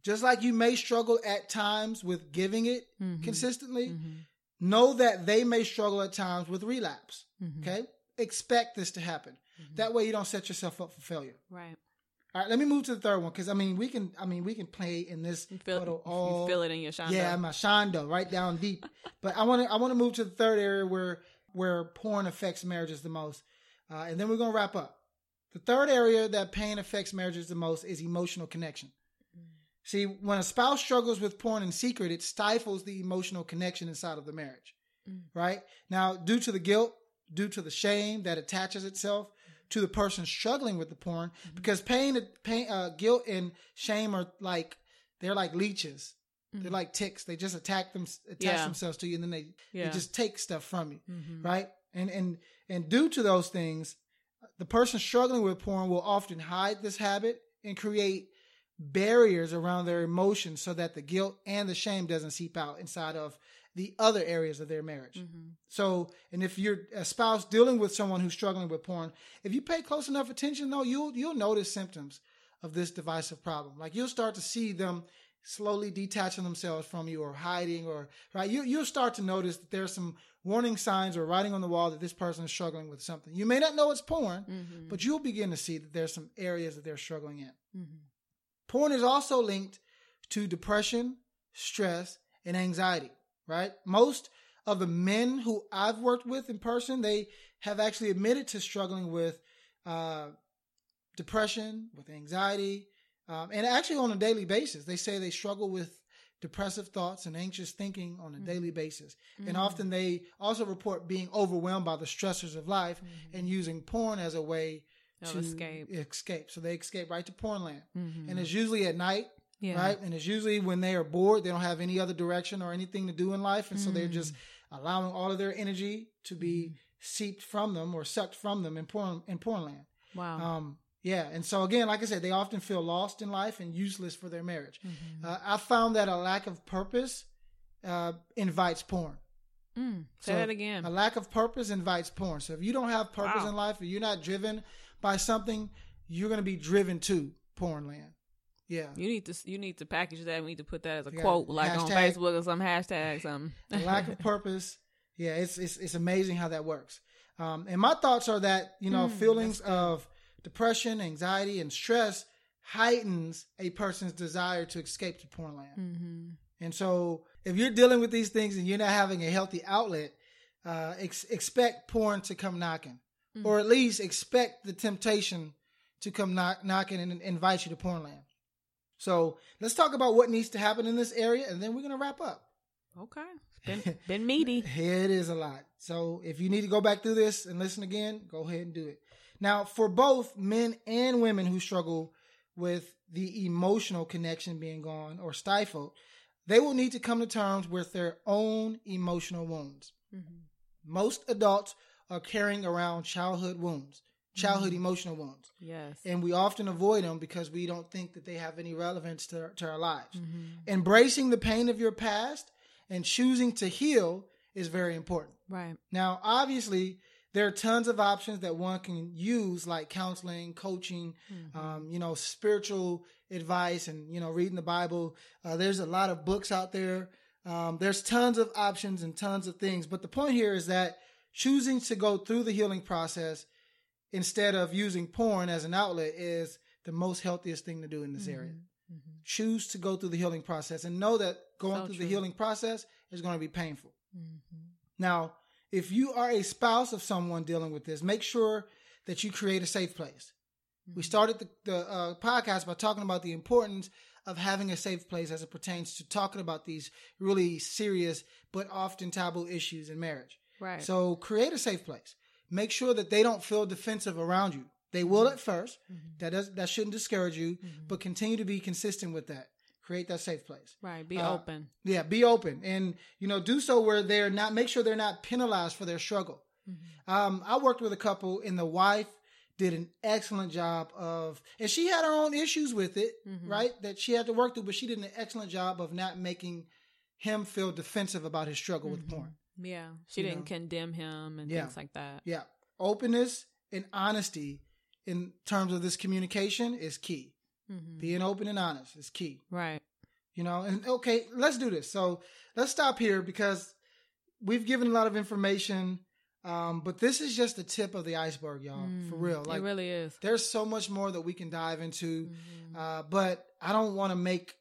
Just like you may struggle at times with giving it Mhm. consistently, Mhm. know that they may struggle at times with relapse, Mhm. okay? Expect this to happen. Mhm. That way you don't set yourself up for failure. Right. All right, let me move to the third one because I mean we can I mean we can play in this You feel, you all feel it in your shine. yeah, my shondo right down deep. but I want to I want to move to the third area where where porn affects marriages the most, uh, and then we're gonna wrap up. The third area that pain affects marriages the most is emotional connection. See, when a spouse struggles with porn in secret, it stifles the emotional connection inside of the marriage. Mm. Right now, due to the guilt, due to the shame that attaches itself to the person struggling with the porn, because pain, pain, uh, guilt, and shame are like they're like leeches. They're Mhm. like ticks. They just attack them, attach Yeah. themselves to you, and then they, Yeah. they just take stuff from you, Mhm. right? And and and due to those things, the person struggling with porn will often hide this habit and create barriers around their emotions so that the guilt and the shame doesn't seep out inside of the other areas of their marriage. Mm-hmm. So, and if you're a spouse dealing with someone who's struggling with porn, if you pay close enough attention, though, you'll you'll notice symptoms of this divisive problem. Like you'll start to see them slowly detaching themselves from you or hiding or right you you'll start to notice that there's some warning signs or writing on the wall that this person is struggling with something you may not know it's porn Mm-hmm. but you'll begin to see that there's some areas that they're struggling in Mm-hmm. porn is also linked to depression stress and anxiety right most of the men who i've worked with in person they have actually admitted to struggling with uh, depression with anxiety um, and actually on a daily basis they say they struggle with depressive thoughts and anxious thinking on a Mm-hmm. daily basis and often they also report being overwhelmed by the stressors of life and using porn as a way Mm-hmm. To escape. escape so they escape right to porn land Mhm. and it's usually at night Yeah. right and it's usually when they are bored they don't have any other direction or anything to do in life and so they're just Mm. allowing all of their energy to be seeped from them or sucked from them in porn in porn land Wow. um, yeah, and so again, like I said, they often feel lost in life and useless for their marriage. Mm-hmm. Uh, I found that a lack of purpose uh, invites porn. mm. Say so that again. A lack of purpose invites porn. So if you don't have purpose Wow. in life, or you're not driven by something, you're going to be driven to porn land. Yeah, You need to you need to package that. We need to put that as a Yeah. quote, like on Facebook or some hashtag, something. lack of purpose. Yeah, it's it's it's amazing how that works. Um, and my thoughts are that you know Mm, feelings of depression, anxiety, and stress heightens a person's desire to escape to porn land. mm-hmm. And so, if you're dealing with these things and you're not having a healthy outlet, uh, ex- expect porn to come knocking, or at least expect the temptation to come knock- knocking and invite you to porn land. So let's talk about what needs to happen in this area, and then we're gonna wrap up. Okay, it's been been meaty. It is a lot. So if you need to go back through this and listen again, go ahead and do it. Now, for both men and women who struggle with the emotional connection being gone or stifled, they will need to come to terms with their own emotional wounds. Mm-hmm. Most adults are carrying around childhood wounds, childhood emotional wounds, Yes. and we often avoid them because we don't think that they have any relevance to, to our lives. Mm-hmm. Embracing the pain of your past and choosing to heal is very important. Right. Now, obviously, there are tons of options that one can use, like counseling, coaching, um, you know, spiritual advice, and you know, reading the Bible. Uh, there's a lot of books out there. Um, there's tons of options and tons of things. But the point here is that choosing to go through the healing process instead of using porn as an outlet is the most healthiest thing to do in this area. Choose to go through the healing process and know that going So through true. the healing process is going to be painful. Mm-hmm. Now, if you are a spouse of someone dealing with this, make sure that you create a safe place. We started the, the uh, podcast by talking about the importance of having a safe place as it pertains to talking about these really serious but often taboo issues in marriage. Right. So create a safe place. Make sure that they don't feel defensive around you. They will at 1st mm-hmm. That does that shouldn't discourage you, mm-hmm. but continue to be consistent with that. Create that safe place. right. Be uh, open. Yeah, be open and you know do so where they're not. Make sure they're not penalized for their struggle. Mm-hmm. Um, I worked with a couple, and the wife did an excellent job of, and she had her own issues with it, right? That she had to work through, but she did an excellent job of not making him feel defensive about his struggle with porn. Yeah. She didn't know. condemn him and Yeah. things like that. Yeah, openness and honesty in terms of this communication is key. Mm-hmm. Being open and honest is key. Right. You know, and okay, let's do this. So let's stop here because we've given a lot of information, um, but this is just the tip of the iceberg, y'all. for real. Like Mm, it really is. there's so much more that we can dive into, Mm-hmm. uh, but I don't want to make.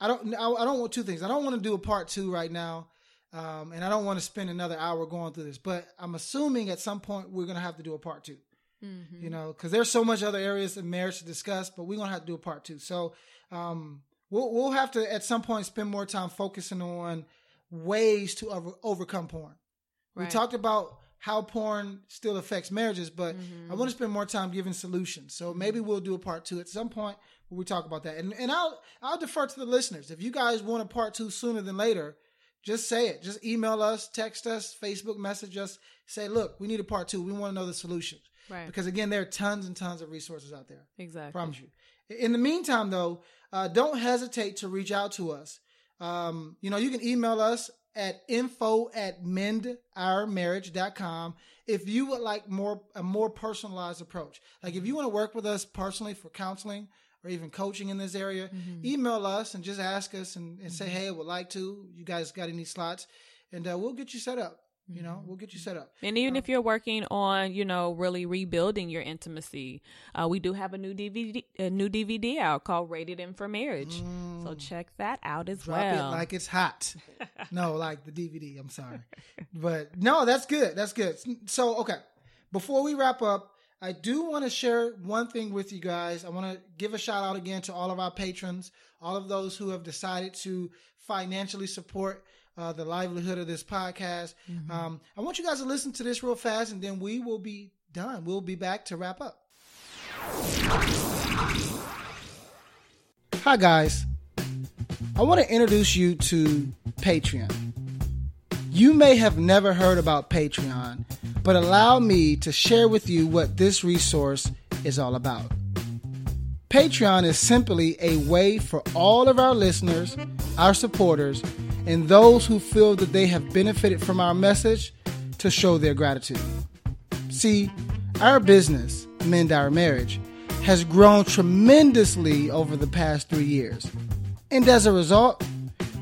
I don't. I I don't want two things. I don't want to do a part two right now, um, and I don't want to spend another hour going through this. But I'm assuming at some point we're gonna have to do a part 2 Mm-hmm. you know, because there's so much other areas of marriage to discuss, but we're gonna have to do a part two. So um, we'll we'll have to at some point spend more time focusing on ways to over, overcome porn. We talked about how porn still affects marriages, but Mm-hmm. I want to spend more time giving solutions. So maybe we'll do a part two at some point where we talk about that. And and I'll I'll defer to the listeners. If you guys want a part two sooner than later, just say it. Just email us, text us, Facebook message us. Say, look, we need a part two. We want to know the solutions Right. because again, there are tons and tons of resources out there. exactly. Promise you. In the meantime, though, uh, don't hesitate to reach out to us. Um, you know, you can email us at info at mendourmarriage.com if you would like more a more personalized approach. Like if you want to work with us personally for counseling or even coaching in this area, mm-hmm. email us and just ask us and, and say, mm-hmm. hey, I would like to. You guys got any slots? And uh, we'll get you set up. You know, we'll get you set up. And even um, if you're working on, you know, really rebuilding your intimacy, uh, we do have a new DVD, a new DVD out called "Rated M for Marriage." Mm, so check that out as drop well. It like it's hot. no, like the DVD. I'm sorry, but no, that's good. That's good. So okay, before we wrap up, I do want to share one thing with you guys. I want to give a shout out again to all of our patrons, all of those who have decided to financially support uh, the livelihood of this podcast. Mm-hmm. Um, I want you guys to listen to this real fast, and then we will be done. We'll be back to wrap up. Hi, guys. I want to introduce you to Patreon. You may have never heard about Patreon, but allow me to share with you what this resource is all about. Patreon is simply a way for all of our listeners, our supporters, and those who feel that they have benefited from our message to show their gratitude. See, our business, Mend Our Marriage, has grown tremendously over the past three years. And as a result,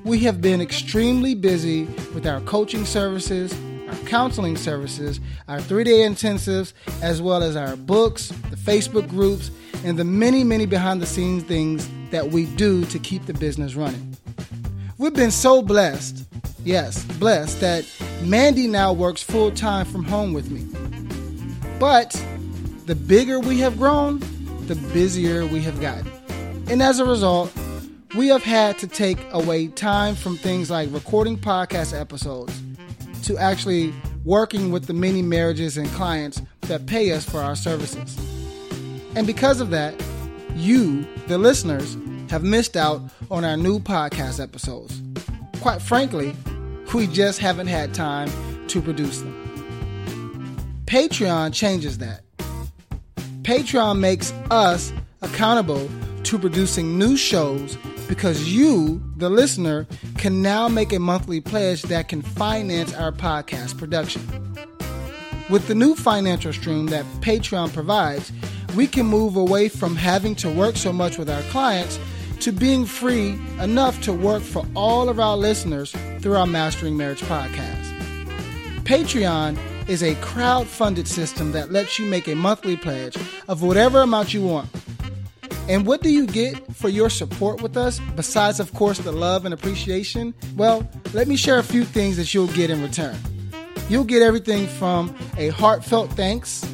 we have been extremely busy with our coaching services, our counseling services, our three day intensives, as well as our books, the Facebook groups, and the many, many behind the scenes things that we do to keep the business running. We've been so blessed, yes, blessed, that Mandy now works full time from home with me. But the bigger we have grown, the busier we have gotten. And as a result, we have had to take away time from things like recording podcast episodes to actually working with the many marriages and clients that pay us for our services. And because of that, you, the listeners, have missed out on our new podcast episodes. Quite frankly, we just haven't had time to produce them. Patreon changes that. Patreon makes us accountable to producing new shows because you, the listener, can now make a monthly pledge that can finance our podcast production. With the new financial stream that Patreon provides, we can move away from having to work so much with our clients to being free enough to work for all of our listeners through our Mastering Marriage podcast. Patreon is a crowd funded system that lets you make a monthly pledge of whatever amount you want. And what do you get for your support with us, besides, of course, the love and appreciation? Well, let me share a few things that you'll get in return. You'll get everything from a heartfelt thanks,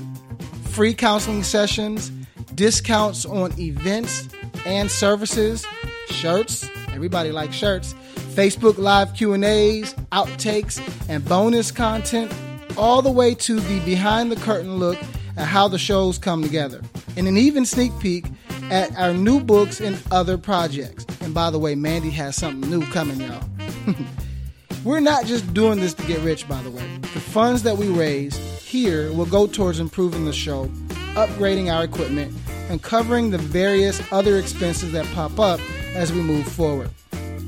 free counseling sessions, discounts on events and services, shirts, everybody likes shirts, Facebook live Q&As, outtakes, and bonus content, all the way to the behind the curtain look at how the shows come together. And an even sneak peek at our new books and other projects. And by the way, Mandy has something new coming, y'all. We're not just doing this to get rich, by the way. The funds that we raise here will go towards improving the show, upgrading our equipment, and covering the various other expenses that pop up as we move forward.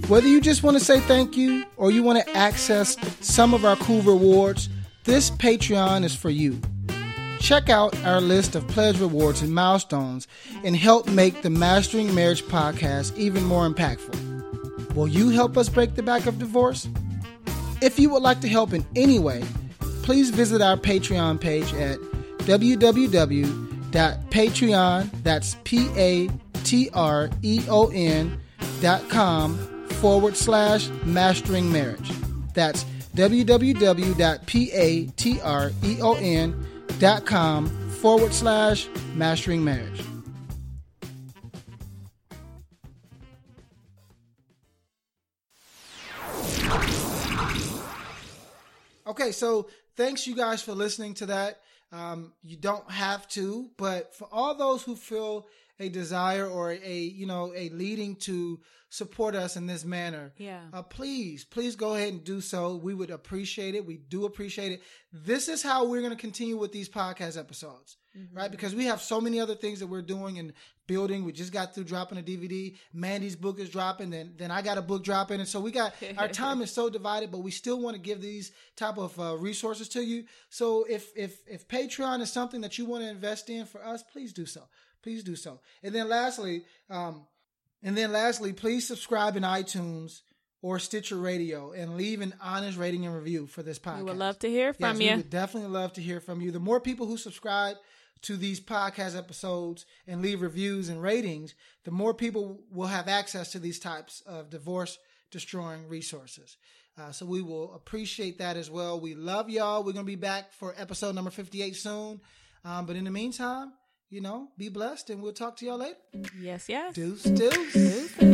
Whether you just want to say thank you or you want to access some of our cool rewards, this Patreon is for you. Check out our list of pledge rewards and milestones and help make the Mastering Marriage podcast even more impactful. Will you help us break the back of divorce? If you would like to help in any way, please visit our Patreon page at www patreon that's p-a-t-r-e-o-n dot com forward slash mastering marriage that's www.patreon dot com forward slash mastering marriage. Okay so thanks you guys for listening to that. Um, you don't have to, but for all those who feel a desire or a you know a leading to support us in this manner, Yeah. uh, please, please go ahead and do so. We would appreciate it. We do appreciate it. This is how we're going to continue with these podcast episodes, right? Because we have so many other things that we're doing and building. We just got through dropping a DVD. Mandy's book is dropping. Then, then I got a book dropping. And so we got, our time is so divided, but we still want to give these type of uh, resources to you. So if, if, if Patreon is something that you want to invest in for us, please do so. Please do so. And then lastly, um, and then lastly, please subscribe in iTunes or Stitcher Radio and leave an honest rating and review for this podcast. We would love to hear Yes, from we you. would definitely love to hear from you. The more people who subscribe to these podcast episodes and leave reviews and ratings, the more people will have access to these types of divorce destroying resources. Uh, so we will appreciate that as well. We love y'all. We're going to be back for episode number 58 soon. Um, but in the meantime, you know, be blessed and we'll talk to y'all later. Yes, yes. Deuce, deuce. Deuces.